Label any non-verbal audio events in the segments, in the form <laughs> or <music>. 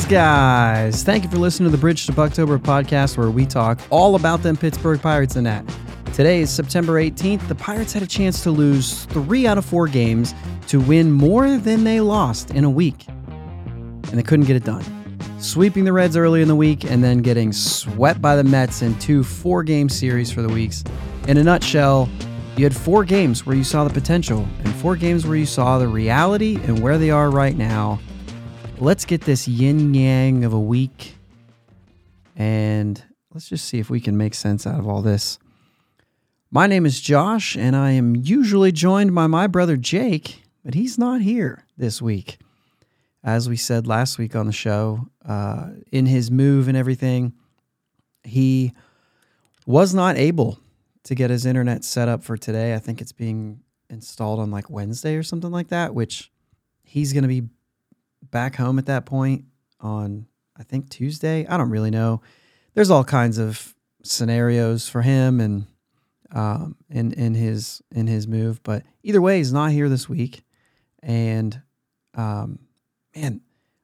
Yins, guys. Thank you for listening to the Bridge to Bucktober podcast, where we talk all about them Pittsburgh Pirates and that. Today is September 18th. The Pirates had a chance to lose three out of four games to win more than they lost in a week, and they couldn't get it done. Sweeping the Reds early in the week and then getting swept by the Mets in two four game series for the weeks. In a nutshell, you had four games where you saw the potential and four games where you saw the reality and where they are right now let's get this yin yang of a week and let's just see if we can make sense out of all this. My name is Josh, and I am usually joined by my brother Jake, but he's not here this week. As we said last week on the show, uh, in his move and everything, he was not able to get his internet set up for today. I think it's being installed on like Wednesday or something like that, which he's going to be back home at that point on I think Tuesday. I don't really know. There's all kinds of scenarios for him and um, in in his in his move, but either way, he's not here this week. And um, man,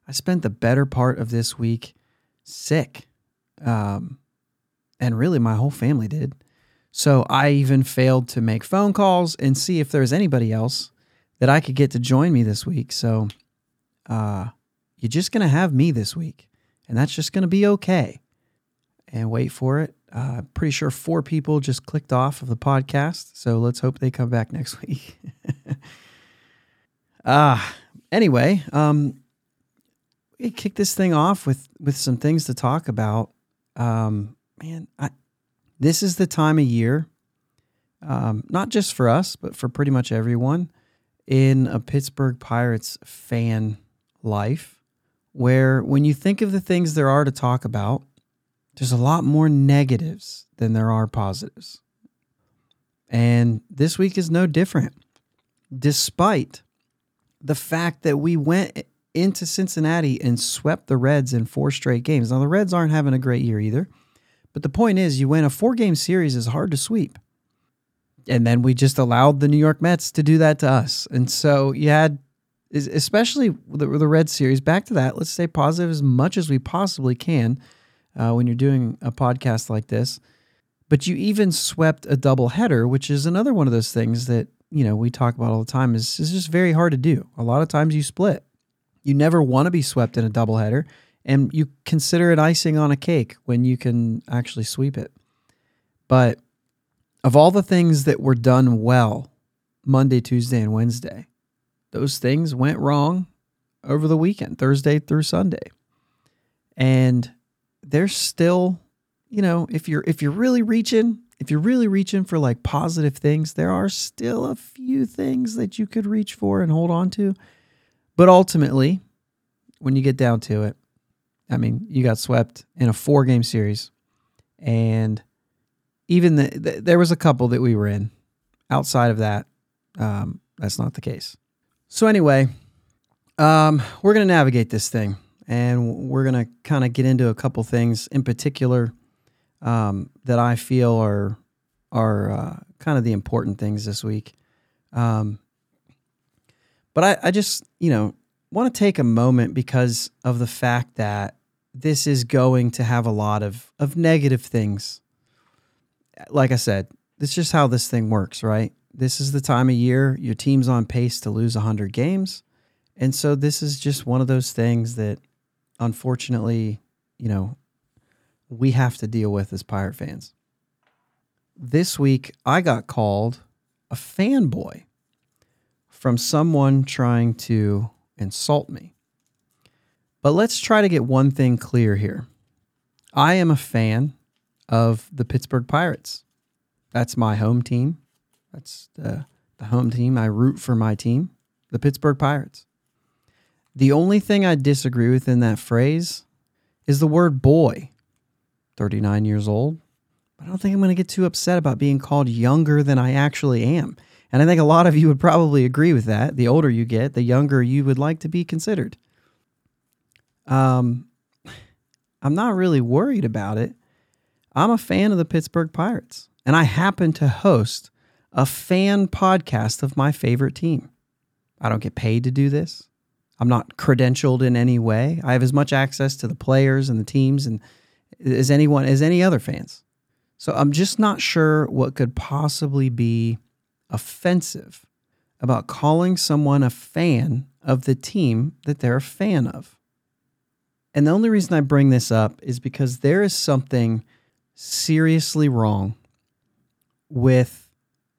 I spent the better part of this week sick, um, and really my whole family did. So I even failed to make phone calls and see if there was anybody else that I could get to join me this week. So uh, you're just going to have me this week, and that's just going to be okay. And wait for it. Uh, pretty sure four people just clicked off of the podcast, so let's hope they come back <laughs> next week. <laughs> Ah, uh, anyway, um, we kick this thing off with with some things to talk about. Um, man, I, this is the time of year, um, not just for us, but for pretty much everyone in a Pittsburgh Pirates fan life where when you think of the things there are to talk about, there's a lot more negatives than there are positives. And this week is no different. Despite the fact that we went into Cincinnati and swept the Reds in four straight games. Now, the Reds aren't having a great year either. But the point is, you win a four game series is hard to sweep. And then we just allowed the New York Mets to do that to us. And so you had is especially the, the Red Series. Back to that, let's stay positive as much as we possibly can uh, when you're doing a podcast like this. But you even swept a double header, which is another one of those things that you know we talk about all the time. is is just very hard to do. A lot of times you split. You never want to be swept in a double header, and you consider it icing on a cake when you can actually sweep it. But of all the things that were done well Monday, Tuesday, and Wednesday, those things went wrong over the weekend, Thursday through Sunday. And there's still, you know, if you're if you're really reaching, if you're really reaching for like positive things, there are still a few things that you could reach for and hold on to. But ultimately, when you get down to it, I mean, you got swept in a four game series. And even the, the, there was a couple that we were in. Outside of that, um, that's not the case. So anyway, um, we're going to navigate this thing, and we're going to kind of get into a couple things in particular um, that I feel are are uh, kind of the important things this week. Um, but I, I just you know want to take a moment because of the fact that this is going to have a lot of of negative things. Like I said, it's just how this thing works, right? This is the time of year your team's on pace to lose 100 games. And so this is just one of those things that unfortunately, you know, we have to deal with as Pirate fans. This week, I got called a fanboy from someone trying to insult me. But let's try to get one thing clear here. I am a fan of the Pittsburgh Pirates. That's my home team. That's the, the home team. I root for my team, the Pittsburgh Pirates. The only thing I disagree with in that phrase is the word boy. 39 years old. But I don't think I'm going to get too upset about being called younger than I actually am. And I think a lot of you would probably agree with that. The older you get, the younger you would like to be considered. Um, I'm not really worried about it. I'm a fan of the Pittsburgh Pirates, and I happen to host a fan podcast of my favorite team. I don't get paid to do this. I'm not credentialed in any way. I have as much access to the players and the teams and as anyone as any other fans. So I'm just not sure what could possibly be offensive about calling someone a fan of the team that they're a fan of. And the only reason I bring this up is because there is something seriously wrong with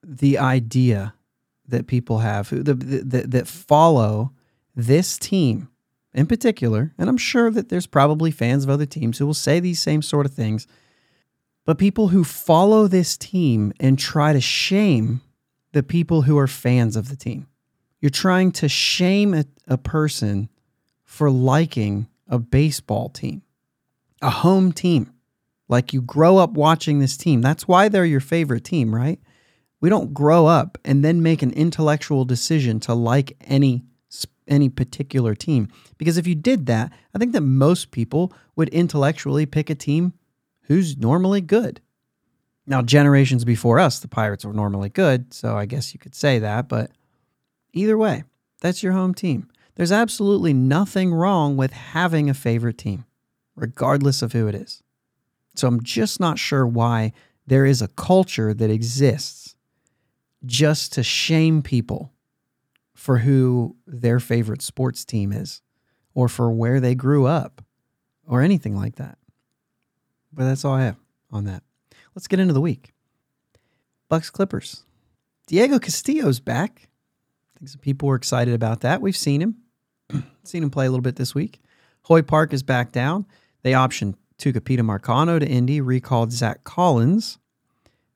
the idea that people have that, that, that follow this team in particular, and I'm sure that there's probably fans of other teams who will say these same sort of things, but people who follow this team and try to shame the people who are fans of the team. You're trying to shame a, a person for liking a baseball team, a home team. Like you grow up watching this team. That's why they're your favorite team, right? We don't grow up and then make an intellectual decision to like any any particular team. Because if you did that, I think that most people would intellectually pick a team who's normally good. Now, generations before us, the Pirates were normally good, so I guess you could say that, but either way, that's your home team. There's absolutely nothing wrong with having a favorite team, regardless of who it is. So I'm just not sure why there is a culture that exists just to shame people for who their favorite sports team is or for where they grew up or anything like that. But that's all I have on that. Let's get into the week. Bucks Clippers. Diego Castillo's back. I think some people were excited about that. We've seen him. <clears throat> seen him play a little bit this week. Hoy Park is back down. They optioned Tucupita Marcano to Indy, recalled Zach Collins,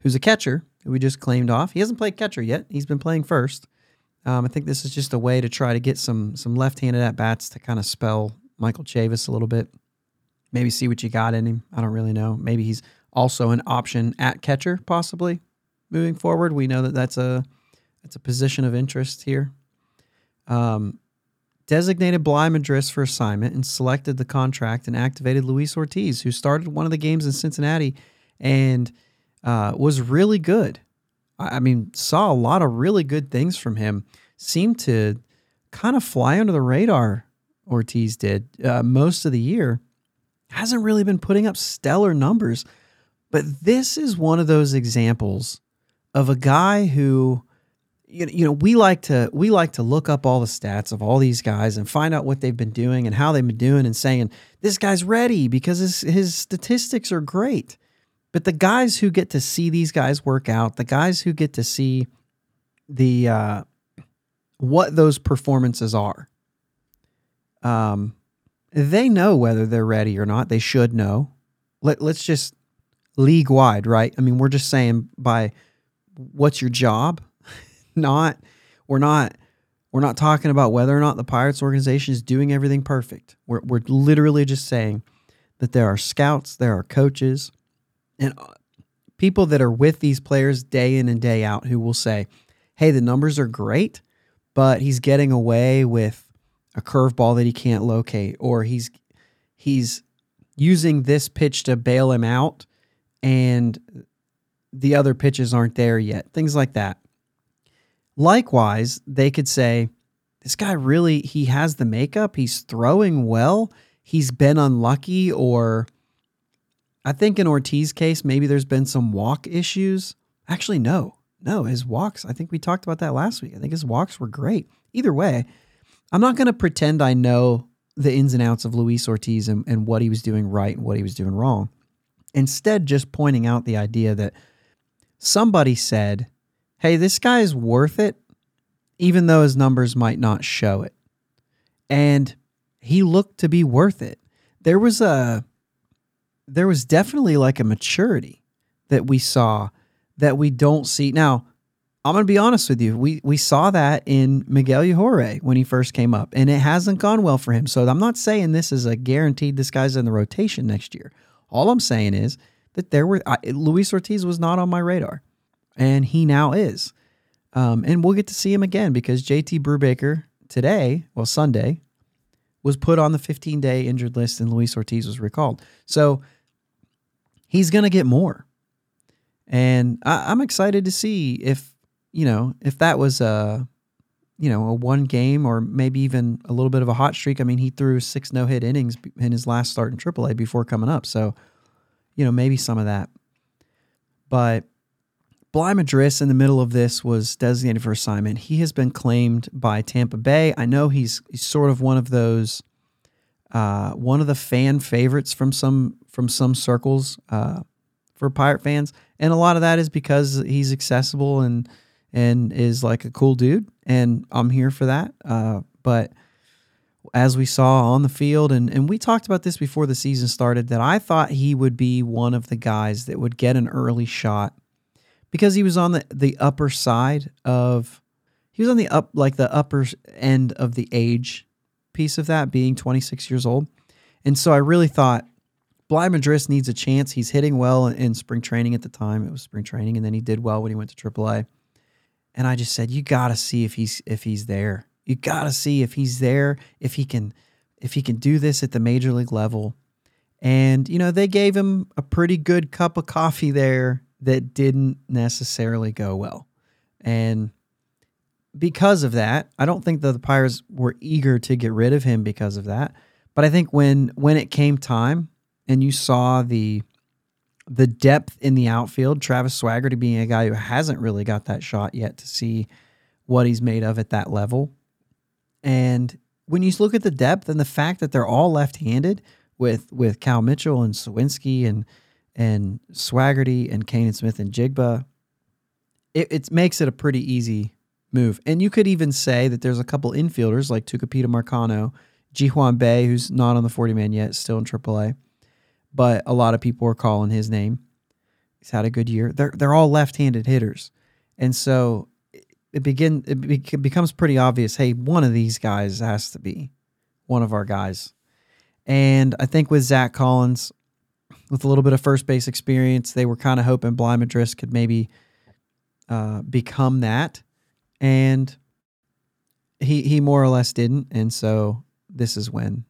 who's a catcher we just claimed off. He hasn't played catcher yet. He's been playing first. Um, I think this is just a way to try to get some some left-handed at bats to kind of spell Michael Chavis a little bit. Maybe see what you got in him. I don't really know. Maybe he's also an option at catcher, possibly moving forward. We know that that's a that's a position of interest here. Um, designated Bligh Madris for assignment and selected the contract and activated Luis Ortiz, who started one of the games in Cincinnati and uh, was really good. I mean, saw a lot of really good things from him. Seemed to kind of fly under the radar. Ortiz did uh, most of the year. Hasn't really been putting up stellar numbers, but this is one of those examples of a guy who you know we like to we like to look up all the stats of all these guys and find out what they've been doing and how they've been doing and saying this guy's ready because his his statistics are great but the guys who get to see these guys work out, the guys who get to see the uh, what those performances are, um, they know whether they're ready or not. They should know. Let let's just league wide, right? I mean, we're just saying by what's your job, <laughs> not we're not we're not talking about whether or not the Pirates organization is doing everything perfect. We're we're literally just saying that there are scouts, there are coaches, and uh, people that are with these players day in and day out who will say, hey, the numbers are great, but he's getting away with a curveball that he can't locate, or he's he's using this pitch to bail him out, and the other pitches aren't there yet. Things like that. Likewise, they could say, this guy really he has the makeup, he's throwing well, he's been unlucky, or I think in Ortiz's case, maybe there's been some walk issues. Actually, no, no, his walks. I think we talked about that last week. I think his walks were great. Either way, I'm not going to pretend I know the ins and outs of Luis Ortiz and, and what he was doing right and what he was doing wrong. Instead, just pointing out the idea that somebody said, hey, this guy is worth it, even though his numbers might not show it. And he looked to be worth it. There was a there was definitely like a maturity that we saw that we don't see now. I'm going to be honest with you. We we saw that in Miguel Yajure when he first came up, and it hasn't gone well for him. So I'm not saying this is a guaranteed this guy's in the rotation next year. All I'm saying is that there were I, Luis Ortiz was not on my radar, and he now is. Um, and we'll get to see him again because JT Brubaker today, well Sunday, was put on the 15 day injured list and Luis Ortiz was recalled. So he's going to get more. And I, am excited to see if, you know, if that was a, you know, a one game or maybe even a little bit of a hot streak. I mean, he threw six no hit innings in his last start in AAA before coming up. So, you know, maybe some of that. But Bligh Madris in the middle of this was designated for assignment. He has been claimed by Tampa Bay. I know he's, he's sort of one of those, uh, one of the fan favorites from some from some circles uh, for Pirate fans, and a lot of that is because he's accessible and and is like a cool dude, and I'm here for that. Uh, but as we saw on the field, and, and we talked about this before the season started, that I thought he would be one of the guys that would get an early shot because he was on the, the upper side of he was on the up like the upper end of the age piece of that being 26 years old and so i really thought madris needs a chance. He's hitting well in spring training at the time. It was spring training and then he did well when he went to aaa and i just said you gotta see if he's if he's there. You gotta see if he's there if he can if he can do this at the major league level. And you know they gave him a pretty good cup of coffee there that didn't necessarily go well. And because of that, I don't think that the Pirates were eager to get rid of him because of that. But I think when when it came time and you saw the the depth in the outfield, Travis Swaggerty being a guy who hasn't really got that shot yet to see what he's made of at that level. And when you look at the depth and the fact that they're all left-handed with with Cal Mitchell and Suwinski and and Swaggerty and Canaan Smith and Njigba, it, it makes it a pretty easy move. And you could even say that there's a couple infielders like Tucupita Marcano, Ji-hwan Bae, who's not on the 40 man yet, still in AAA, but a lot of people are calling his name. He's had a good year. They're they're all left-handed hitters, and so it begin it, be, it becomes pretty obvious. Hey, one of these guys has to be one of our guys. And I think with Zach Collins, with a little bit of first base experience. They were kind of hoping Bligh Madris could maybe uh, become that, and he he more or less didn't. And so this is when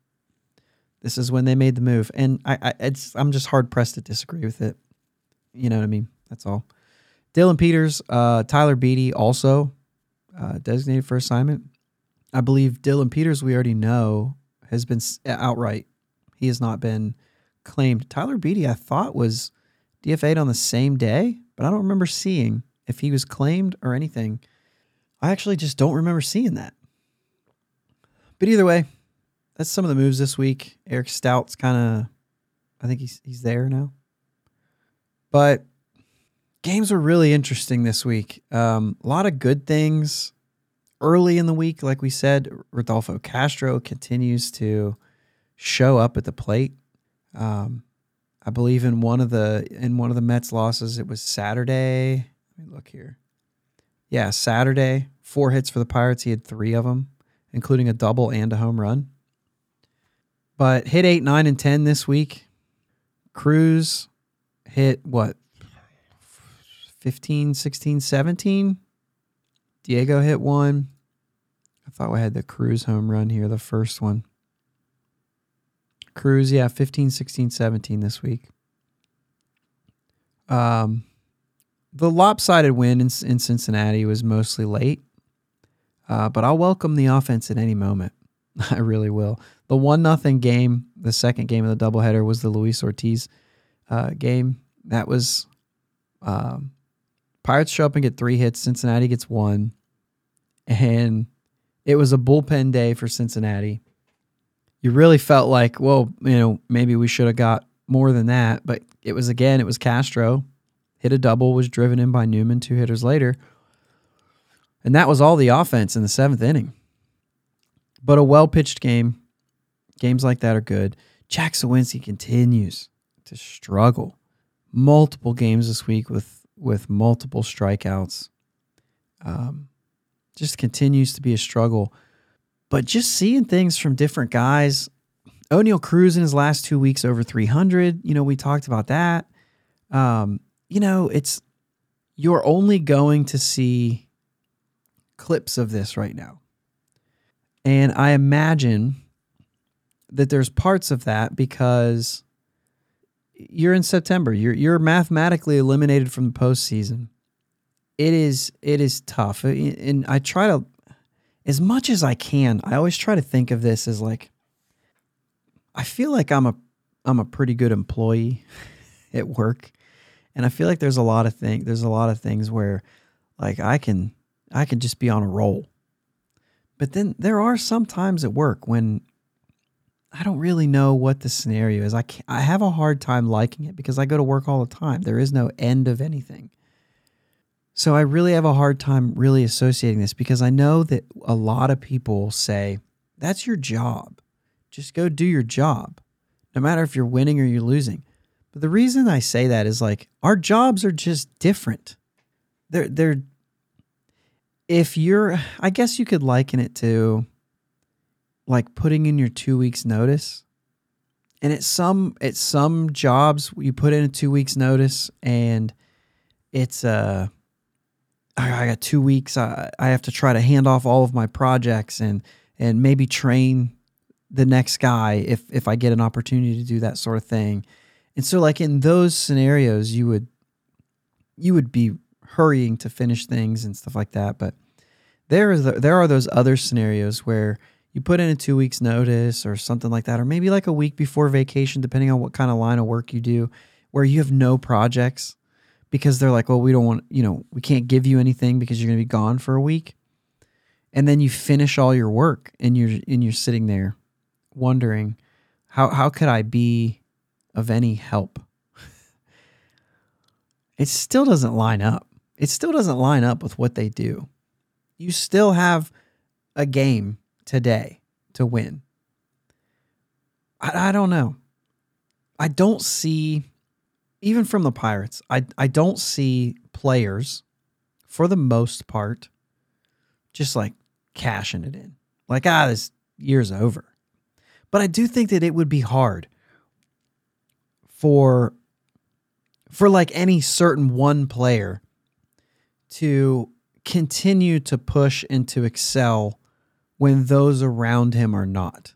this is when they made the move. And I, I it's I'm just hard pressed to disagree with it. You know what I mean? That's all. Dillon Peters, uh, Tyler Beede, also uh, designated for assignment. I believe Dillon Peters, we already know, has been outright. He has not been claimed. Tyler Beede, I thought, was DFA'd on the same day, but I don't remember seeing if he was claimed or anything. I actually just don't remember seeing that. But either way, that's some of the moves this week. Eric Stout's kind of, I think he's he's there now. But games were really interesting this week. Um, a lot of good things early in the week, like we said. Rodolfo Castro continues to show up at the plate. Um, I believe in one of the in one of the Mets losses, it was Saturday. Let me look here. Yeah, Saturday, four hits for the Pirates. He had three of them, including a double and a home run. But hit eight, nine, and ten this week. Cruz hit what? 15, 16, 17. Diego hit one. I thought we had the Cruz home run here, the first one. Cruz, yeah, 15, 16, 17 this week. Um, the lopsided win in, in Cincinnati was mostly late, uh, but I'll welcome the offense at any moment. <laughs> I really will. The one nothing game, the second game of the doubleheader was the Luis Ortiz uh, game. That was um, Pirates show up and get three hits. Cincinnati gets one, and it was a bullpen day for Cincinnati you really felt like, well, you know, maybe we should have got more than that. But it was again, it was Castro hit a double, was driven in by Newman two hitters later. And that was all the offense in the seventh inning. But a well pitched game, games like that are good. Jack Suwinski continues to struggle. Multiple games this week with with multiple strikeouts. Um, just continues to be a struggle. But just seeing things from different guys, Oneil Cruz in his last two weeks over 300, you know, we talked about that. Um, you know, it's you're only going to see clips of this right now. And I imagine that there's parts of that because you're in September. You're you're mathematically eliminated from the postseason. It is it is tough, and I try to as much as I can, I always try to think of this as like I feel like I'm a I'm a pretty good employee <laughs> at work. And I feel like there's a lot of things there's a lot of things where like I can I can just be on a roll. But then there are some times at work when I don't really know what the scenario is. I I have a hard time liking it because I go to work all the time. There is no end of anything. So I really have a hard time really associating this because I know that a lot of people say that's your job. Just go do your job. No matter if you're winning or you're losing. But the reason I say that is like our jobs are just different. They're they're if you're I guess you could liken it to like putting in your 2 weeks notice. And at some at some jobs you put in a 2 weeks notice and it's uh I got 2 weeks I, I have to try to hand off all of my projects and and maybe train the next guy if if I get an opportunity to do that sort of thing. And so like in those scenarios you would you would be hurrying to finish things and stuff like that, but there is the, there are those other scenarios where you put in a 2 weeks notice or something like that or maybe like a week before vacation depending on what kind of line of work you do where you have no projects because they're like, "Well, we don't want, you know, we can't give you anything because you're going to be gone for a week." And then you finish all your work and you're and you're sitting there wondering how how could I be of any help? <laughs> it still doesn't line up. It still doesn't line up with what they do. You still have a game today to win. I, I don't know. I don't see, even from the Pirates, I, I don't see players, for the most part, just like cashing it in. Like, ah, this year's over. But I do think that it would be hard for for like any certain one player to continue to push and to excel when those around him are not.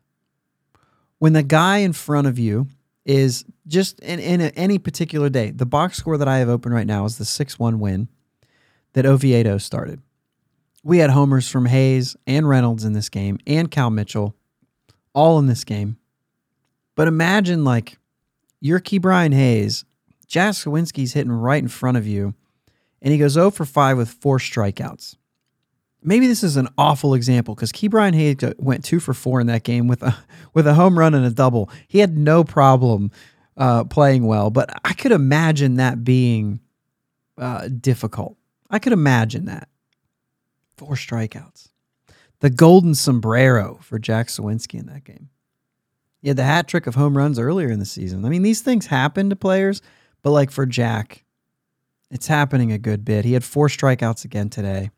When the guy in front of you is just in, in a, any particular day, the box score that I have open right now is the 6 1 win that Oviedo started. We had homers from Hayes and Reynolds in this game and Cal Mitchell all in this game. But imagine like you're Brian Hayes, Jack Suwinski's hitting right in front of you, and he goes 0 for 5 with four strikeouts. Maybe this is an awful example because Ke'Bryan Hayes went two for four in that game with a <laughs> with a home run and a double. He had no problem uh, playing well, but I could imagine that being uh, difficult. I could imagine that. Four strikeouts the golden sombrero for Jack Suwinski in that game. He had the hat trick of home runs earlier in the season. I mean, these things happen to players, but like for Jack, it's happening a good bit. He had four strikeouts again today.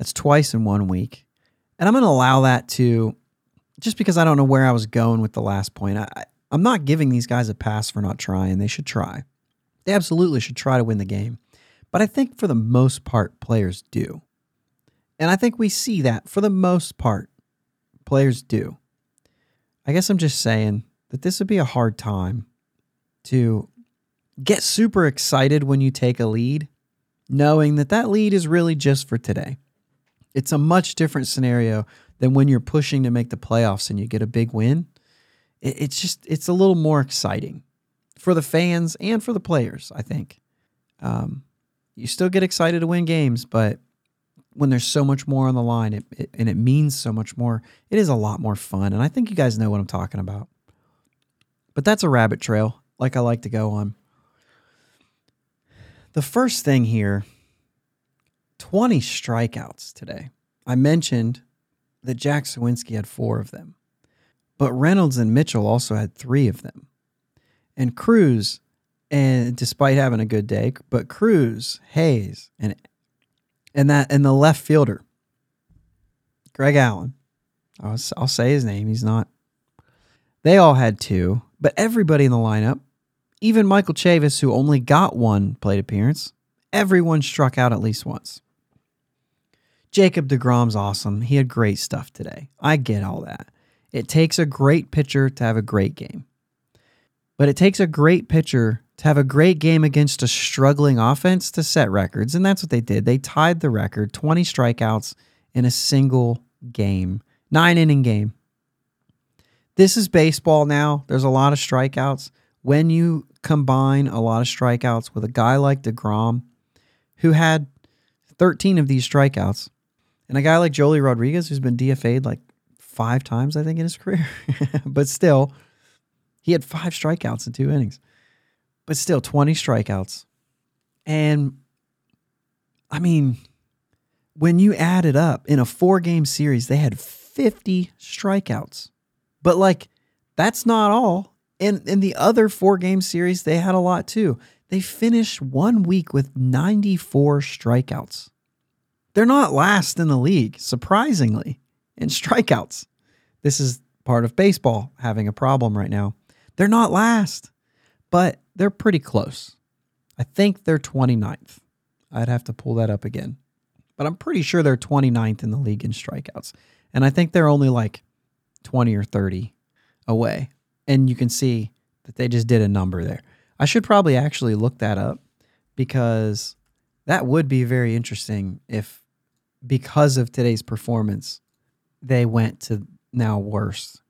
That's twice in one week. And I'm going to allow that to, just because I don't know where I was going with the last point. I, I'm not giving these guys a pass for not trying. They should try. They absolutely should try to win the game. But I think for the most part, players do. And I think we see that for the most part, players do. I guess I'm just saying that this would be a hard time to get super excited when you take a lead, knowing that that lead is really just for today. It's a much different scenario than when you're pushing to make the playoffs and you get a big win. It's just, it's a little more exciting for the fans and for the players, I think. Um, you still get excited to win games, but when there's so much more on the line it, it, and it means so much more, it is a lot more fun. And I think you guys know what I'm talking about. But that's a rabbit trail, like I like to go on. The first thing here 20 strikeouts today. I mentioned that Jack Suwinski had four of them, but Reynolds and Mitchell also had three of them. And Cruz, and despite having a good day, but Cruz, Hayes, and and that and the left fielder, Greg Allen. I'll, I'll say his name. He's not. They all had two, but everybody in the lineup, even Michael Chavis, who only got one plate appearance, everyone struck out at least once. Jacob DeGrom's awesome. He had great stuff today. I get all that. It takes a great pitcher to have a great game. But it takes a great pitcher to have a great game against a struggling offense to set records. And that's what they did. They tied the record 20 strikeouts in a single game, nine inning game. This is baseball now. There's a lot of strikeouts. When you combine a lot of strikeouts with a guy like DeGrom, who had 13 of these strikeouts, and a guy like Joely Rodriguez, who's been DFA'd like five times, I think, in his <laughs> career, but still, he had five strikeouts in two innings, but still 20 strikeouts. And I mean, when you add it up in a four game series, they had 50 strikeouts. But like, that's not all. In, in the other four game series, they had a lot too. They finished one week with 94 strikeouts. They're not last in the league, surprisingly, in strikeouts. This is part of baseball having a problem right now. They're not last, but they're pretty close. I think they're 29th. I'd have to pull that up again. But I'm pretty sure they're 29th in the league in strikeouts. And I think they're only like 20 or 30 away. And you can see that they just did a number there. I should probably actually look that up because that would be very interesting if, because of today's performance, they went to now worse.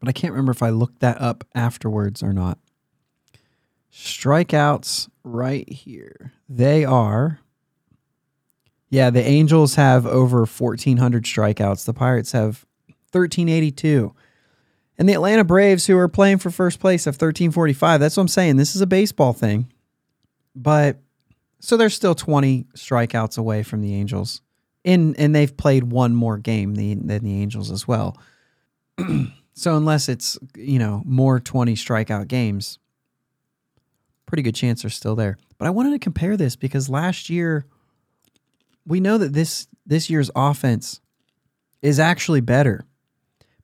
But I can't remember if I looked that up afterwards or not. Strikeouts right here. They are. Yeah, the Angels have over 1,400 strikeouts. The Pirates have 1,382. And the Atlanta Braves, who are playing for first place, have 1345. That's what I'm saying. This is a baseball thing. But so they're still 20 strikeouts away from the Angels. In, and they've played one more game than the Angels as well. <clears throat> so unless it's, you know, more 20 strikeout games, pretty good chance they're still there. But I wanted to compare this because last year we know that this this year's offense is actually better.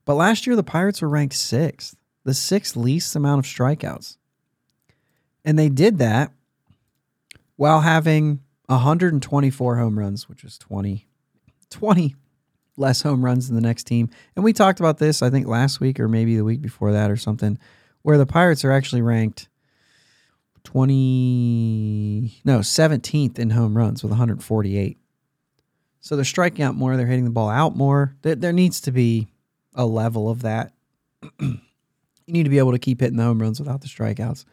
But last year the Pirates were ranked 6th, the sixth least amount of strikeouts. And they did that while having 124 home runs, which was 20 20 less home runs than the next team. And we talked about this I think last week or maybe the week before that or something where the Pirates are actually ranked 20 no 17th in home runs with 148 so they're striking out more they're hitting the ball out more. There, there needs to be a level of that. <clears throat> You need to be able to keep hitting the home runs without the strikeouts.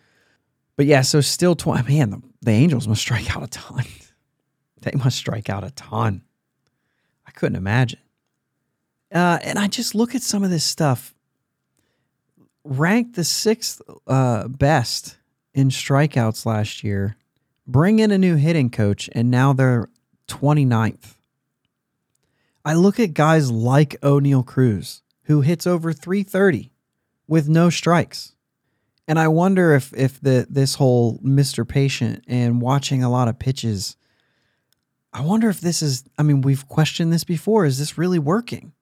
But yeah so still 20 <laughs> man the, the angels must strike out a ton. <laughs> They must strike out a ton couldn't imagine uh, and i just look at some of this stuff ranked the sixth uh, best in strikeouts last year, bring in a new hitting coach, and now they're 29th. I look at guys like Oneil Cruz, who hits over 330 with no strikes. And I wonder if if the this whole Mr. Patient and watching a lot of pitches, I wonder if this is I mean, we've questioned this before. Is this really working?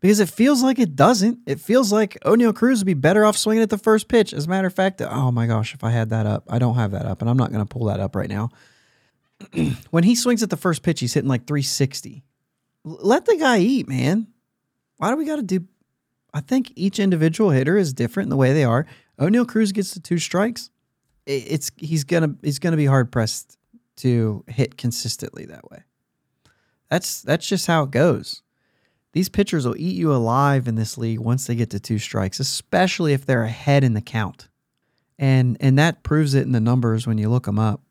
because it feels like it doesn't. It feels like Oneil Cruz would be better off swinging at the first pitch. As a matter of fact, oh my gosh, if I had that up, I don't have that up, and I'm not going to pull that up right now. <clears throat> when he swings at the first pitch, he's hitting like 360. Let the guy eat, man. Why do we got to do? I think each individual hitter is different in the way they are. Oneil Cruz gets the two strikes. It's he's gonna he's gonna be hard pressed to hit consistently that way. That's that's just how it goes. These pitchers will eat you alive in this league once they get to two strikes, especially if they're ahead in the count. And and that proves it in the numbers when you look them up.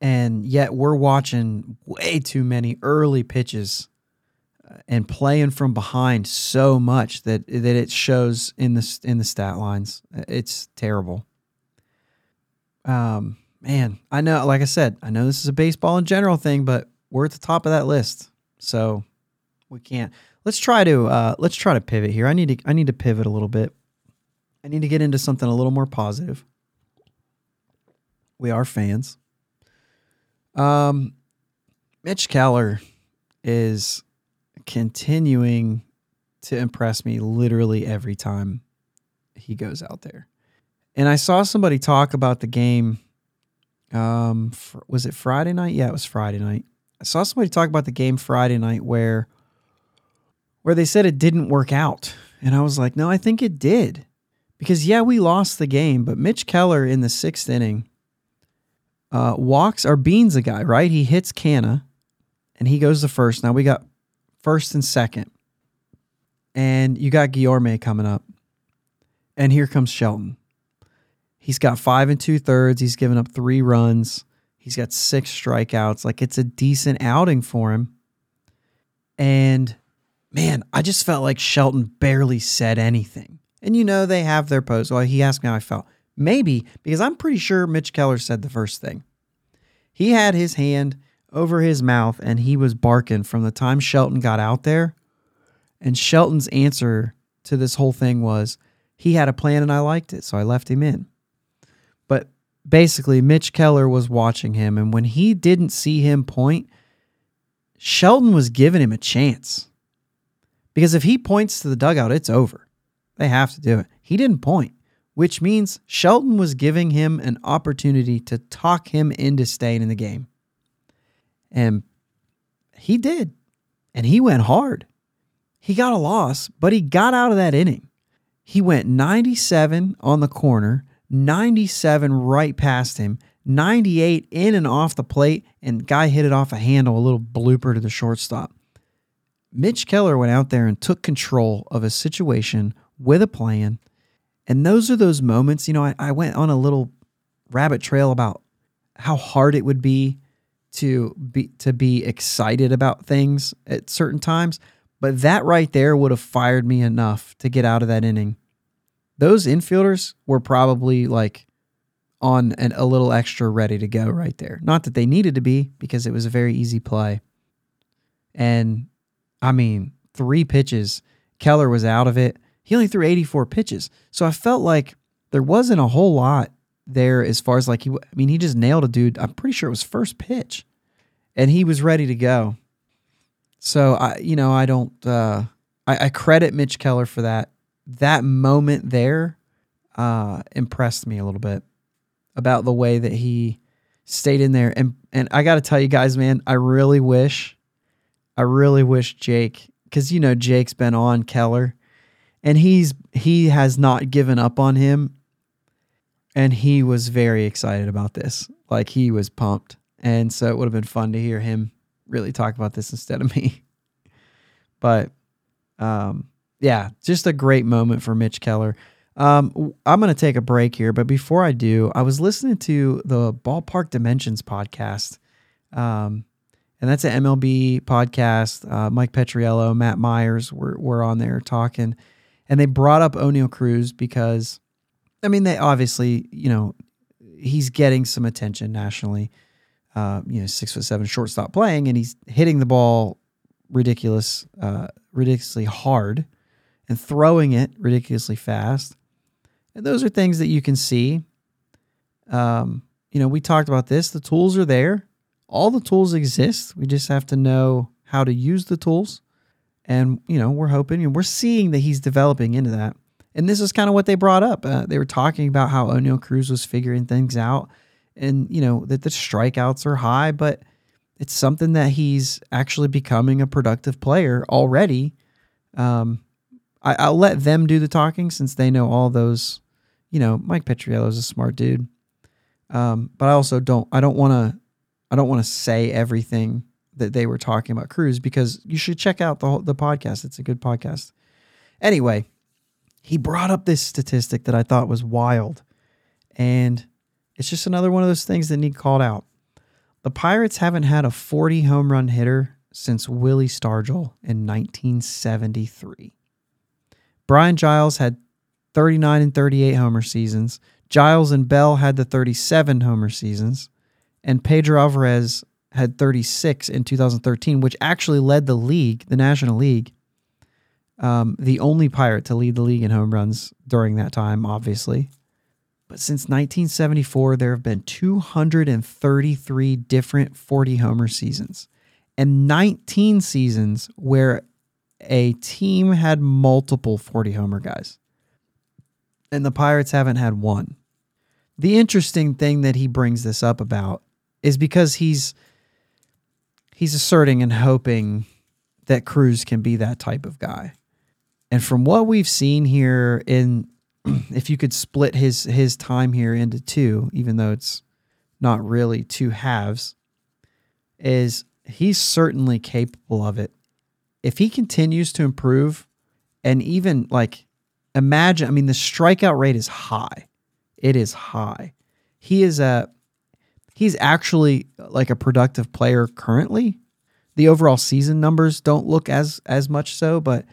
And yet we're watching way too many early pitches uh, and playing from behind so much that that it shows in the in the stat lines. It's terrible. Um, man, I know. Like I said, I know this is a baseball in general thing, but we're at the top of that list. So we can't. Let's try to uh, let's try to pivot here. I need to I need to pivot a little bit. I need to get into something a little more positive. We are fans. Um, Mitch Keller is continuing to impress me literally every time he goes out there. And I saw somebody talk about the game. Um, was it Friday night? Yeah, it was Friday night. I saw somebody talk about the game Friday night where where they said it didn't work out. And I was like, no, I think it did. Because, yeah, we lost the game, but Mitch Keller in the sixth inning uh, walks, or Beans a guy, right? He hits Canha, and he goes to first. Now we got first and second. and you got Guillorme coming up. And here comes Shelton. He's got five and two thirds. He's given up three runs. He's got six strikeouts. Like it's a decent outing for him. And man, I just felt like Shelton barely said anything. And you know, they have their pose. Well, he asked me how I felt. Maybe because I'm pretty sure Mitch Keller said the first thing. He had his hand over his mouth and he was barking from the time Shelton got out there. And Shelton's answer to this whole thing was he had a plan and I liked it, so I left him in. Basically, Mitch Keller was watching him, and when he didn't see him point, Shelton was giving him a chance. Because if he points to the dugout, it's over. They have to do it. He didn't point, which means Shelton was giving him an opportunity to talk him into staying in the game. And he did. And he went hard. He got a loss, but he got out of that inning. He went 97 on the corner, 97 right past him, 98 in and off the plate, and guy hit it off a handle, a little blooper to the shortstop. Mitch Keller went out there and took control of a situation with a plan. And those are those moments, you know, I, I went on a little rabbit trail about how hard it would be to be to be excited about things at certain times, but that right there would have fired me enough to get out of that inning. Those infielders were probably like on an, a little extra ready to go right there. Not that they needed to be because it was a very easy play. And I mean, three pitches, Keller was out of it. He only threw 84 pitches. So I felt like there wasn't a whole lot there as far as like he, I mean, he just nailed a dude. I'm pretty sure it was first pitch and he was ready to go. So I, you know, I don't, uh, I, I credit Mitch Keller for that. That moment there, uh, impressed me a little bit about the way that he stayed in there. And, and I got to tell you guys, man, I really wish, I really wish Jake, cause you know, Jake's been on Keller and he's, he has not given up on him and he was very excited about this. Like he was pumped. And so it would have been fun to hear him really talk about this instead of me. <laughs> But um, yeah, just a great moment for Mitch Keller. Um, I'm going to take a break here, but before I do, I was listening to the Ballpark Dimensions podcast. Um, and that's an MLB podcast. Uh, Mike Petriello, Matt Myers were, were on there talking, and they brought up Oneil Cruz because I mean, they obviously, you know, he's getting some attention nationally. Uh, you know, six foot seven shortstop playing, and he's hitting the ball ridiculous, uh, ridiculously hard, and throwing it ridiculously fast. And those are things that you can see. Um, you know, we talked about this. The tools are there. All the tools exist. We just have to know how to use the tools. And, you know, we're hoping and we're seeing that he's developing into that. And this is kind of what they brought up. Uh, they were talking about how Oneil Cruz was figuring things out and, you know, that the strikeouts are high, but it's something that he's actually becoming a productive player already. Um, I, will let them do the talking since they know all those. You know, Mike Petriello is a smart dude, um, but I also don't. I don't want to. I don't want to say everything that they were talking about Cruz because you should check out the whole, the podcast. It's a good podcast. Anyway, he brought up this statistic that I thought was wild. And it's just another one of those things that need called out. The Pirates haven't had a 40 home run hitter since Willie Stargell in 1973. Brian Giles had 39 and 38 homer seasons. Giles and Bell had the 37 homer seasons. And Pedro Alvarez had 36 in 2013, which actually led the league, the National League, um, the only pirate to lead the league in home runs during that time, obviously. But since 1974, there have been 233 different 40 homer seasons and 19 seasons where a team had multiple 40 homer guys. And the Pirates haven't had one. The interesting thing that he brings this up about is because he's he's asserting and hoping that Cruz can be that type of guy. And from what we've seen here in <clears throat> if you could split his his time here into two, even though it's not really two halves, is he's certainly capable of it. If he continues to improve And even like imagine, I mean, the strikeout rate is high. It is high. He is a he's actually like a productive player currently. The overall season numbers don't look as as much so, but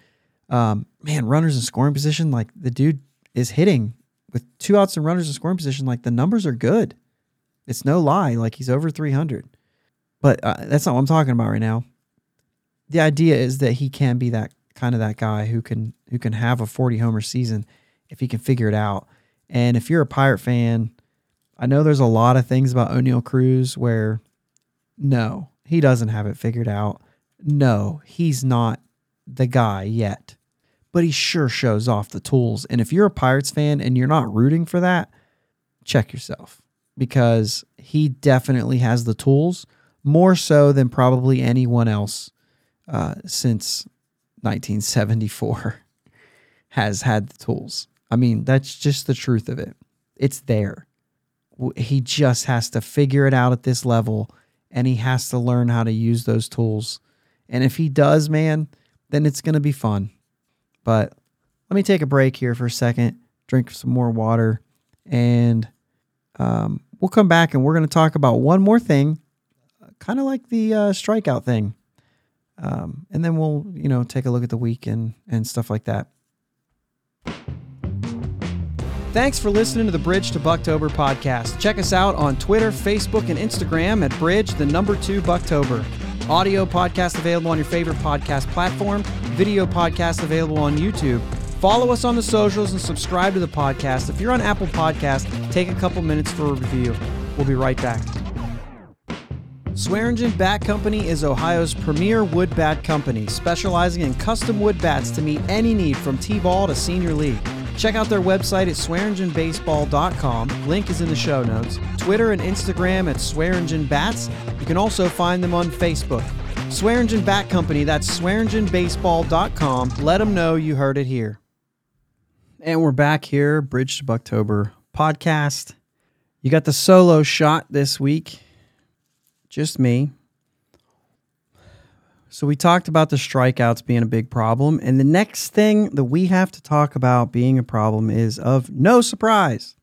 um, man, runners in scoring position, like the dude is hitting with two outs and runners in scoring position. Like the numbers are good. It's no lie. Like he's over 300. But uh, that's not what I'm talking about right now. The idea is that he can be that kind of that guy who can who can have a 40 homer season if he can figure it out. And if you're a Pirate fan, I know there's a lot of things about Oneil Cruz where no, he doesn't have it figured out. No, he's not the guy yet. But he sure shows off the tools. And if you're a Pirates fan and you're not rooting for that, check yourself because he definitely has the tools more so than probably anyone else uh, since 1974 <laughs> has had the tools. I mean, that's just the truth of it. It's there. He just has to figure it out at this level and he has to learn how to use those tools. And if he does, man, then it's going to be fun. But let me take a break here for a second, drink some more water, and um, we'll come back and we're going to talk about one more thing, kind of like the uh, strikeout thing. Um, and then we'll, you know, take a look at the week and, and stuff like that. Thanks for listening to the Bridge to Bucktober podcast. Check us out on Twitter, Facebook, and Instagram at Bridge, the number two Bucktober. Audio podcast available on your favorite podcast platform, video podcast available on YouTube. Follow us on the socials and subscribe to the podcast. If you're on Apple Podcast, take a couple minutes for a review. We'll be right back. Swearingen Bat Company is Ohio's premier wood bat company, specializing in custom wood bats to meet any need from T-ball to senior league. Check out their website at swearingenbaseball.com. Link is in the show notes. Twitter and Instagram at Swearingen Bats. You can also find them on Facebook. Swearingen Bat Company, that's swearingenbaseball.com. Let them know you heard it here. And we're back here, Bridge to Bucktober podcast. You got the solo shot this week. Just me. So we talked about the strikeouts being a big problem. And the next thing that we have to talk about being a problem is of no surprise.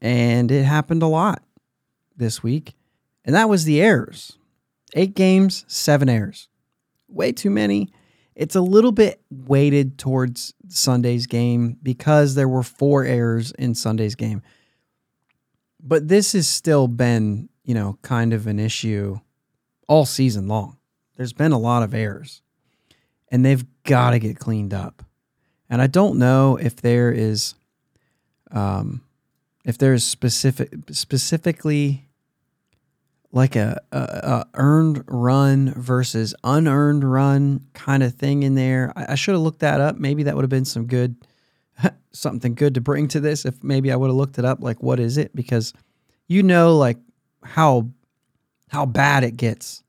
And it happened a lot this week. And that was the errors. Eight games, seven errors. Way too many. It's a little bit weighted towards Sunday's game because there were four errors in Sunday's game. But this has still been, you know, kind of an issue all season long there's been a lot of errors and they've got to get cleaned up. And I don't know if there is, um, if there is specific, specifically like a, a, a, earned run versus unearned run kind of thing in there. I, I should have looked that up. Maybe that would have been some good, <laughs> something good to bring to this. If maybe I would have looked it up, like what is it? Because you know, like how how bad it gets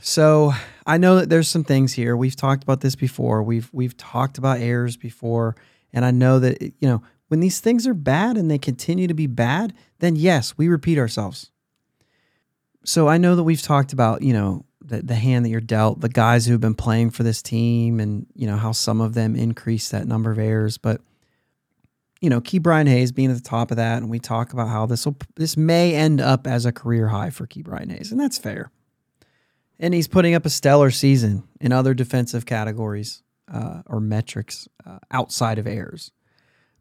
so I know that there's some things here. We've talked about this before. We've we've talked about errors before, and I know that you know when these things are bad and they continue to be bad, then yes, we repeat ourselves. So I know that we've talked about you know the the hand that you're dealt, the guys who've been playing for this team, and you know how some of them increase that number of errors, but you know, Ke'Bryan Hayes being at the top of that, and we talk about how this will this may end up as a career high for Ke'Bryan Hayes, and that's fair and he's putting up a stellar season in other defensive categories uh, or metrics uh, outside of errors.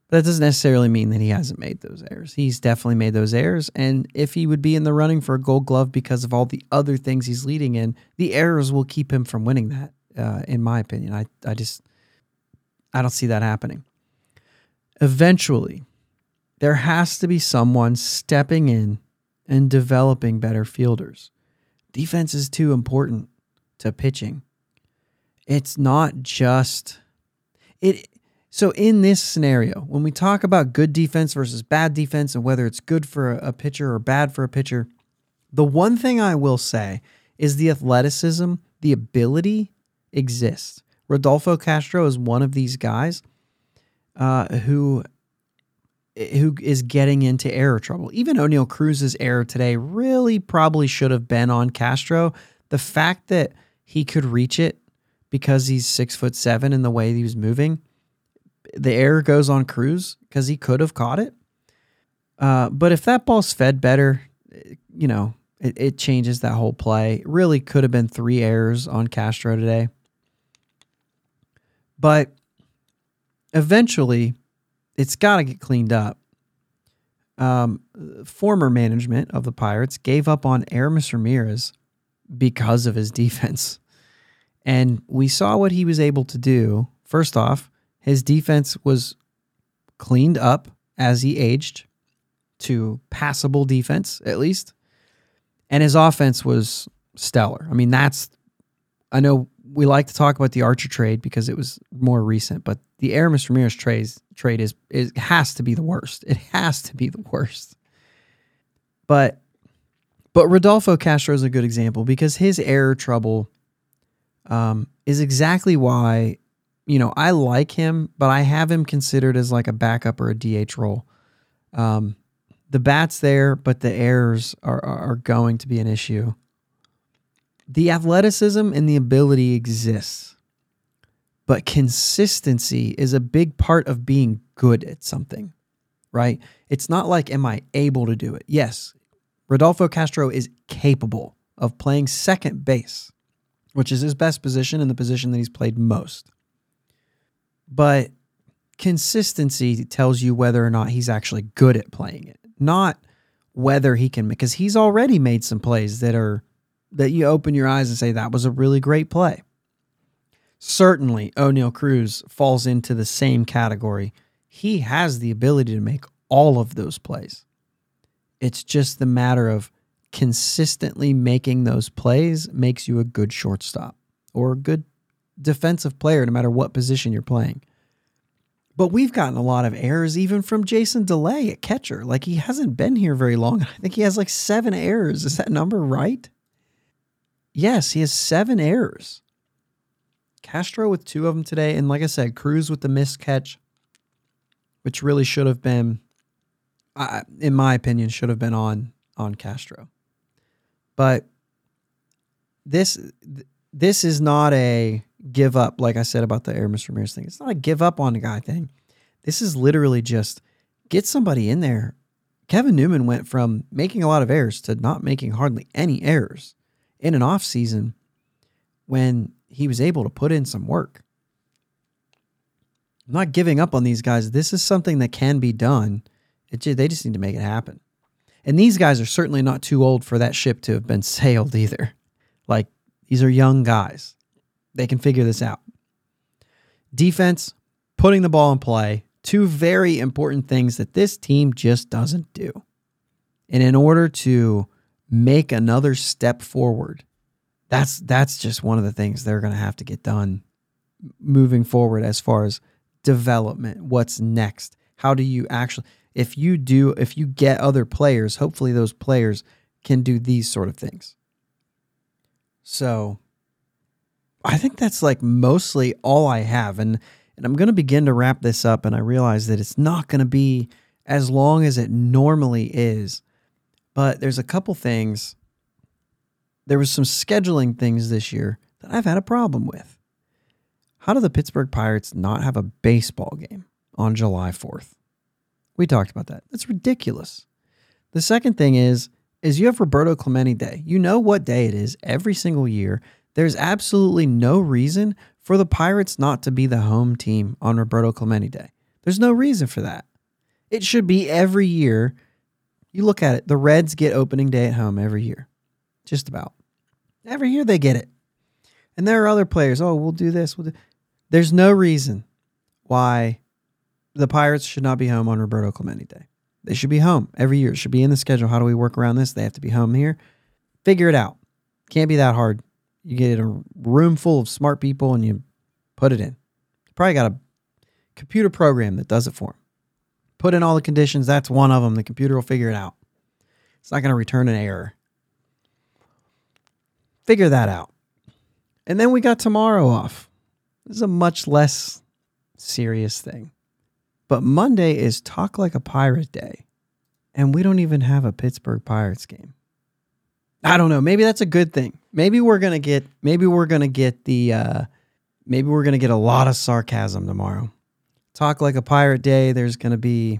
But that doesn't necessarily mean that he hasn't made those errors. He's definitely made those errors. And if he would be in the running for a gold glove because of all the other things he's leading in, the errors will keep him from winning that, uh, in my opinion. I, I just, I don't see that happening. Eventually, there has to be someone stepping in and developing better fielders defense is too important to pitching. It's not just it so in this scenario, when we talk about good defense versus bad defense and whether it's good for a, pitcher or bad for a pitcher, the one thing I will say is the athleticism, the ability exists. Rodolfo Castro is one of these guys uh, who who is getting into error trouble. Even Oneil Cruz's error today really probably should have been on Castro. The fact that he could reach it because he's six foot seven in the way he was moving. The error goes on Cruz because he could have caught it. Uh, but if that ball's fed better, you know, it, it changes that whole play. It really could have been three errors on Castro today. But eventually, it's got to get cleaned up. Um, former management of the Pirates gave up on Aramis Ramirez because of his defense. And we saw what he was able to do. First off, his defense was cleaned up as he aged to passable defense, at least. And his offense was stellar. I mean, that's, I know we like to talk about the Archer trade because it was more recent, but the Aramis Ramirez trade, trade is, is has to be the worst. It has to be the worst. But but Rodolfo Castro is a good example because his error trouble um, is exactly why you know I like him, but I have him considered as like a backup or a DH role. Um, the bat's there, but the errors are, are going to be an issue. The athleticism and the ability exists, but consistency is a big part of being good at something, right? It's not like, am I able to do it? Yes, Rodolfo Castro is capable of playing second base, which is his best position and the position that he's played most. But consistency tells you whether or not he's actually good at playing it, not whether he can because he's already made some plays that are that you open your eyes and say that was a really great play. Certainly, Oneil Cruz falls into the same category. He has the ability to make all of those plays. It's just the matter of consistently making those plays makes you a good shortstop or a good defensive player, no matter what position you're playing. But we've gotten a lot of errors even from Jason Delay at catcher. Like he hasn't been here very long. <laughs> I think he has like seven errors. Is that number right? Yes, he has seven errors. Castro with two of them today. And like I said, Cruz with the missed catch, which really should have been, uh, in my opinion, should have been on on Castro. But this this is not a give up, like I said about the Aramis Ramirez thing. It's not a give up on the guy thing. This is literally just get somebody in there. Kevin Newman went from making a lot of errors to not making hardly any errors in an off season when he was able to put in some work. I'm not giving up on these guys. This is something that can be done. It, they just need to make it happen. And these guys are certainly not too old for that ship to have been <laughs> sailed either. Like these are young guys. They can figure this out. Defense, putting the ball in play, two very important things that this team just doesn't do. And in order to make another step forward. That's that's just one of the things they're going to have to get done moving forward as far as development. What's next? How do you actually if you do if you get other players, hopefully those players can do these sort of things. So I think that's like mostly all I have and and I'm going to begin to wrap this up and I realize that it's not going to be as long as it normally is but there's a couple things. There was some scheduling things this year that I've had a problem with. How do the Pittsburgh Pirates not have a baseball game on July 4th? We talked about that. That's ridiculous. The second thing is is you have Roberto Clemente Day. You know what day it is every single year. There's absolutely no reason for the Pirates not to be the home team on Roberto Clemente Day. There's no reason for that. It should be every year you look at it, the Reds get opening day at home every year. Just about. Every year they get it. And there are other players, oh, we'll do this. We'll do. There's no reason why the Pirates should not be home on Roberto Clemente Day. They should be home every year. It should be in the schedule. How do we work around this? They have to be home here. Figure it out. Can't be that hard. You get a room full of smart people and you put it in. You probably got a computer program that does it for them. Put in all the conditions. That's one of them. The computer will figure it out. It's not going to return an error. Figure that out. And then we got tomorrow off. This is a much less serious thing. But Monday is Talk Like a Pirate Day. And we don't even have a Pittsburgh Pirates game. I don't know. Maybe that's a good thing. Maybe we're gonna get maybe we're gonna get the uh maybe we're to get a lot of sarcasm tomorrow. Talk like a pirate day, there's to be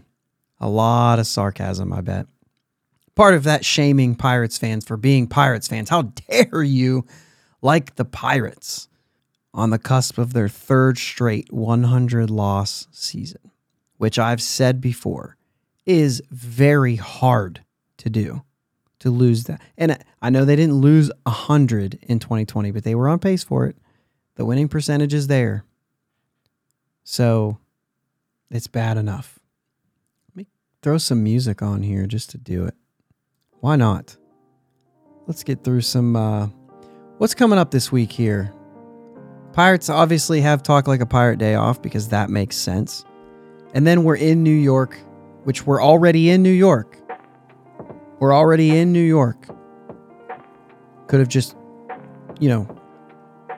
a lot of sarcasm, I bet. Part of that shaming Pirates fans for being Pirates fans. How <laughs> dare you like the Pirates on the cusp of their third straight 100 loss season, which I've said before is very hard to do to lose that. And I know they didn't lose 100 in 2020, but they were on pace for it. The winning percentage is there. So it's bad enough. Let me throw some music on here just to do it. Why not? Let's get through some. Uh, what's coming up this week here? Pirates obviously have Talk Like a Pirate Day off because that makes sense. And then we're in New York, which we're already in New York. We're already in New York. Could have just, you know,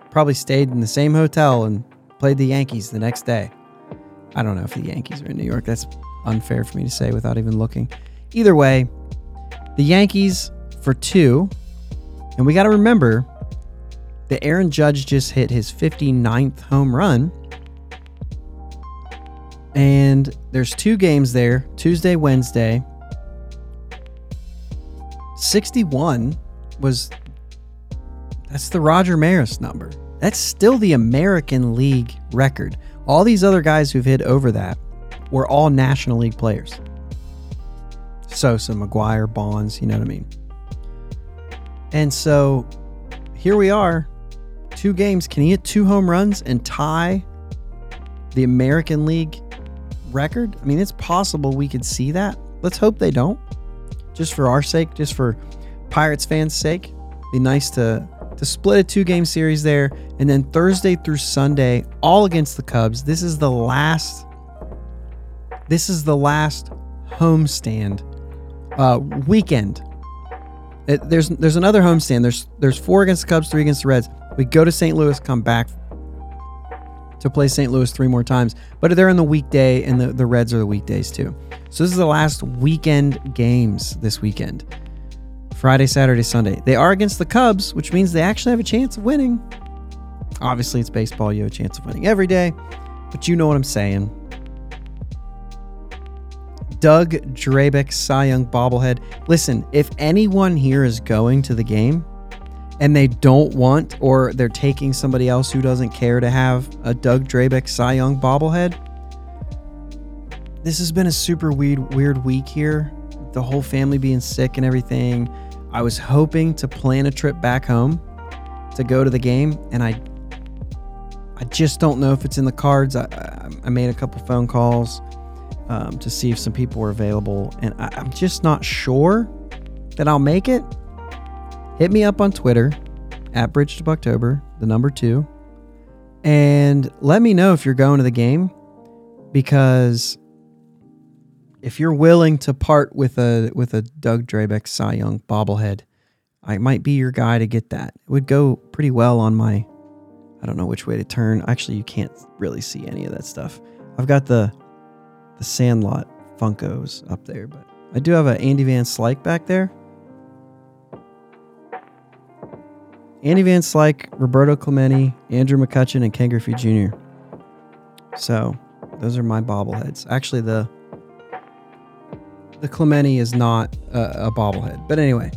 probably stayed in the same hotel and played the Yankees the next day. I don't know if the Yankees are in New York. That's unfair for me to say without even looking. Either way, the Yankees for two. And we got to remember that Aaron Judge just hit his 59th home run. And there's two games there Tuesday, Wednesday. 61 was that's the Roger Maris number. That's still the American League record. All these other guys who've hit over that were all National League players. Sosa, McGwire, Bonds, you know what I mean? And so here we are, two games. Can he hit two home runs and tie the American League record? I mean, it's possible we could see that. Let's hope they don't. Just for our sake, just for Pirates fans' sake. Be nice to to split a two game series there. And then Thursday through Sunday, all against the Cubs. This is the last. This is the last homestand uh, weekend. It, there's there's another homestand. There's there's four against the Cubs, three against the Reds. We go to St. Louis, come back to play St. Louis three more times. But they're in the weekday, and the, the Reds are the weekdays too. So this is the last weekend games this weekend. Friday, Saturday, Sunday. They are against the Cubs, which means they actually have a chance of winning. Obviously, it's baseball. You have a chance of winning every day, but you know what I'm saying. Doug Drabek, Cy Young bobblehead. Listen, if anyone here is going to the game and they don't want or they're taking somebody else who doesn't care to have a Doug Drabek, Cy Young bobblehead, this has been a super weird, weird week here. The whole family being sick and everything. I was hoping to plan a trip back home to go to the game, and I I just don't know if it's in the cards. I, I, I made a couple phone calls um, to see if some people were available, and I, I'm just not sure that I'll make it. Hit me up on Twitter at Bridge to Bucktober, the number two, and let me know if you're going to the game because if you're willing to part with a with a Doug Drabek Cy Young bobblehead, I might be your guy to get that. It would go pretty well on my I don't know which way to turn. Actually, you can't really see any of that stuff. I've got the the Sandlot Funkos up there, but I do have an Andy Van Slyke back there. Andy Van Slyke, Roberto Clemente, Andrew McCutchen, and Ken Griffey Jr. So those are my bobbleheads. Actually, the the Clemente is not a, a bobblehead. But anyway,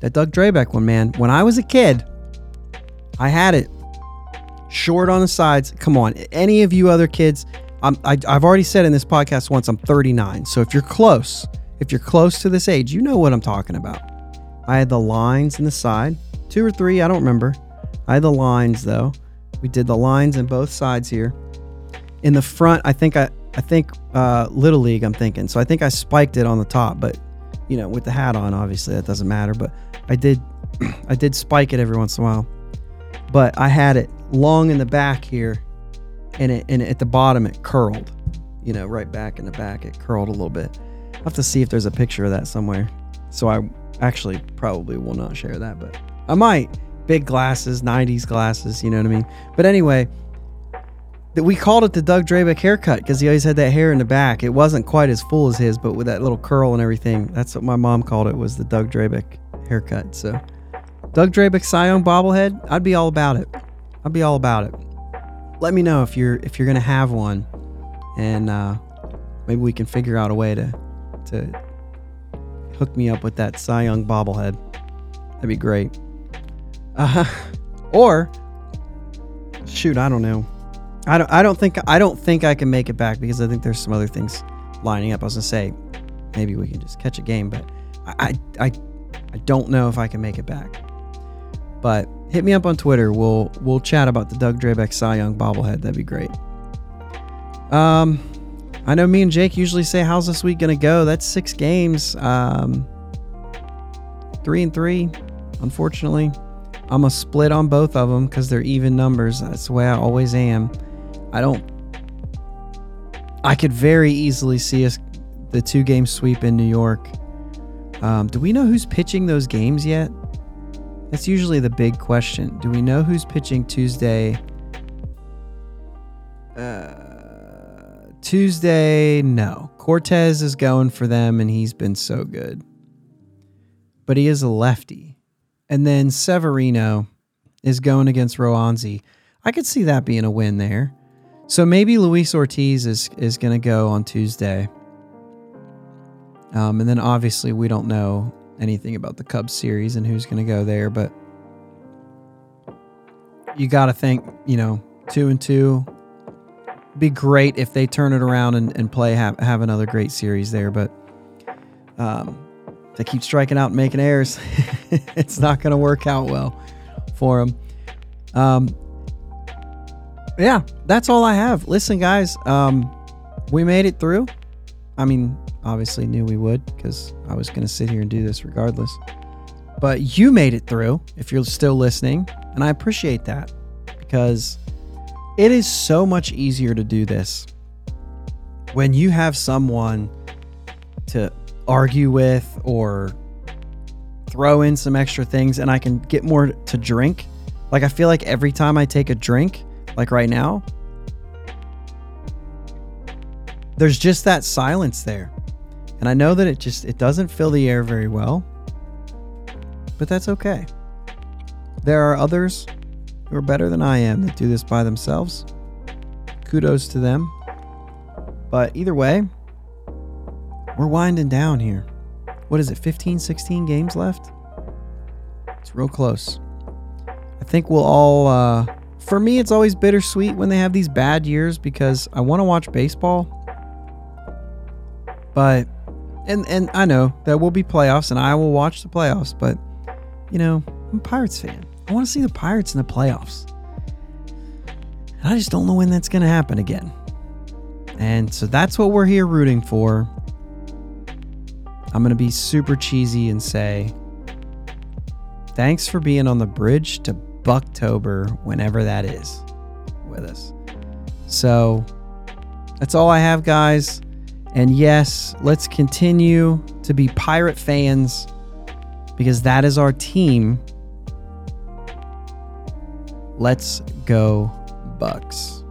that Doug Drabek one, man. When I was a kid, I had it short on the sides. Come on, any of you other kids, I'm, I, I've already said in this podcast once, I'm 39. So if you're close, if you're close to this age, you know what I'm talking about. I had the lines in the side, two or three, I don't remember. I had the lines though. We did the lines in both sides here. In the front, I think I I think uh, Little League, I'm thinking. So I think I spiked it on the top, but you know, with the hat on, obviously that doesn't matter. But I did, <clears throat> I did spike it every once in a while. But I had it long in the back here, and it and at the bottom it curled. You know, right back in the back it curled a little bit. I have to see if there's a picture of that somewhere. So I actually probably will not share that, but I might. Big glasses, 90s glasses, you know what I mean? But anyway, that we called it the Doug Drabek haircut because he always had that hair in the back. It wasn't quite as full as his, but with that little curl and everything. That's what my mom called it was the Doug Drabek haircut. So Doug Drabek Cy Young bobblehead, I'd be all about it. I'd be all about it. Let me know if you're if you're gonna have one, and uh, maybe we can figure out a way to to hook me up with that Cy Young bobblehead. That'd be great. Uh, <laughs> or shoot, I don't know. I don't. I don't think. I don't think I can make it back because I think there's some other things lining up. I was gonna say maybe we can just catch a game, but I I I, I don't know if I can make it back. But hit me up on Twitter. We'll we'll chat about the Doug Drabek Cy Young bobblehead. That'd be great. Um, I know me and Jake usually say, "How's this week gonna go?" That's six games. Um, three and three. Unfortunately, I'm a split on both of them because they're even numbers. That's the way I always am. I don't. I could very easily see us the two game sweep in New York. Um, do we know who's pitching those games yet? That's usually the big question. Do we know who's pitching Tuesday? Uh, Tuesday, no. Cortes is going for them, and he's been so good. But he is a lefty. And then Severino is going against Roansy. I could see that being a win there. So maybe Luis Ortiz is, is going to go on Tuesday. Um, and then obviously we don't know anything about the Cubs series and who's going to go there, but you got to think, you know, two and two. Be great if they turn it around and, and play have, have another great series there, but um, they keep striking out and making errors. <laughs> it's not going to work out well for them. Um, yeah, that's all I have. Listen, guys, um, we made it through. I mean, obviously knew we would because I was going to sit here and do this regardless. But you made it through if you're still listening, and I appreciate that because it is so much easier to do this when you have someone to argue with or throw in some extra things and I can get more to drink. Like I feel like every time I take a drink, like right now, there's just that silence there. And I know that it just it doesn't fill the air very well. But that's okay. There are others who are better than I am that do this by themselves. Kudos to them. But either way, we're winding down here. What is it? 15, 16 games left? It's real close. I think we'll all uh for me it's always bittersweet when they have these bad years because I want to watch baseball. But and and I know there will be playoffs, and I will watch the playoffs. But you know, I'm a Pirates fan. I want to see the Pirates in the playoffs. And I just don't know when that's going to happen again. And so that's what we're here rooting for. I'm going to be super cheesy and say, thanks for being on the bridge to Bucktober, whenever that is, with us. So that's all I have, guys. And yes, let's continue to be Pirate fans because that is our team. Let's go, Bucks.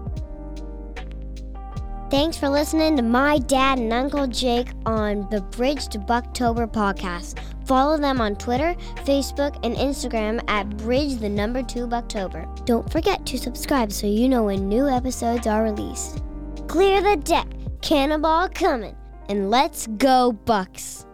Thanks for listening to my dad and Uncle Jake on the Bridge to Bucktober podcast. Follow them on Twitter, Facebook, and Instagram at Bridge the number two Bucktober. Don't forget to subscribe so you know when new episodes are released. Clear the deck, cannonball coming, and let's go Bucks!